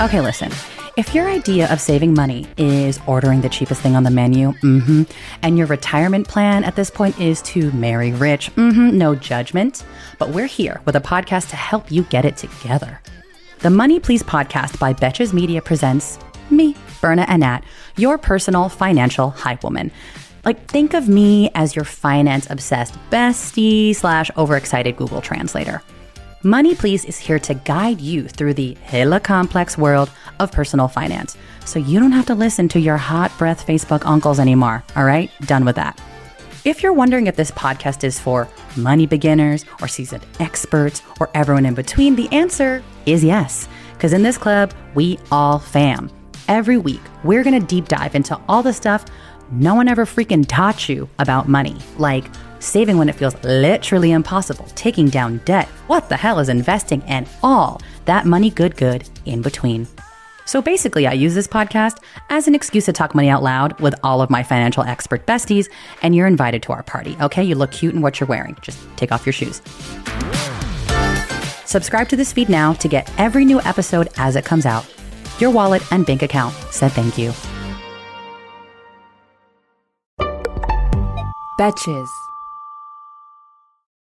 Okay, listen. If your idea of saving money is ordering the cheapest thing on the menu, mm-hmm, and your retirement plan at this point is to marry rich, mm-hmm, no judgment, but we're here with a podcast to help you get it together. The Money Please podcast by Betches Media presents me, Berna Anat, your personal financial hype woman. Like, think of me as your finance obsessed bestie slash overexcited Google translator. Money Please is here to guide you through the hella complex world of personal finance. So you don't have to listen to your hot breath Facebook uncles anymore. All right? Done with that. If you're wondering if this podcast is for money beginners or seasoned experts or everyone in between, the answer is yes. Because in this club, we all fam. Every week, we're going to deep dive into all the stuff no one ever freaking taught you about money, like saving when it feels literally impossible, taking down debt, what the hell is investing, and all that money good good in between. So basically, I use this podcast as an excuse to talk money out loud with all of my financial expert besties, and you're invited to our party, okay? You look cute in what you're wearing. Just take off your shoes. Subscribe to this feed now to get every new episode as it comes out. Your wallet and bank account said thank you. Betches.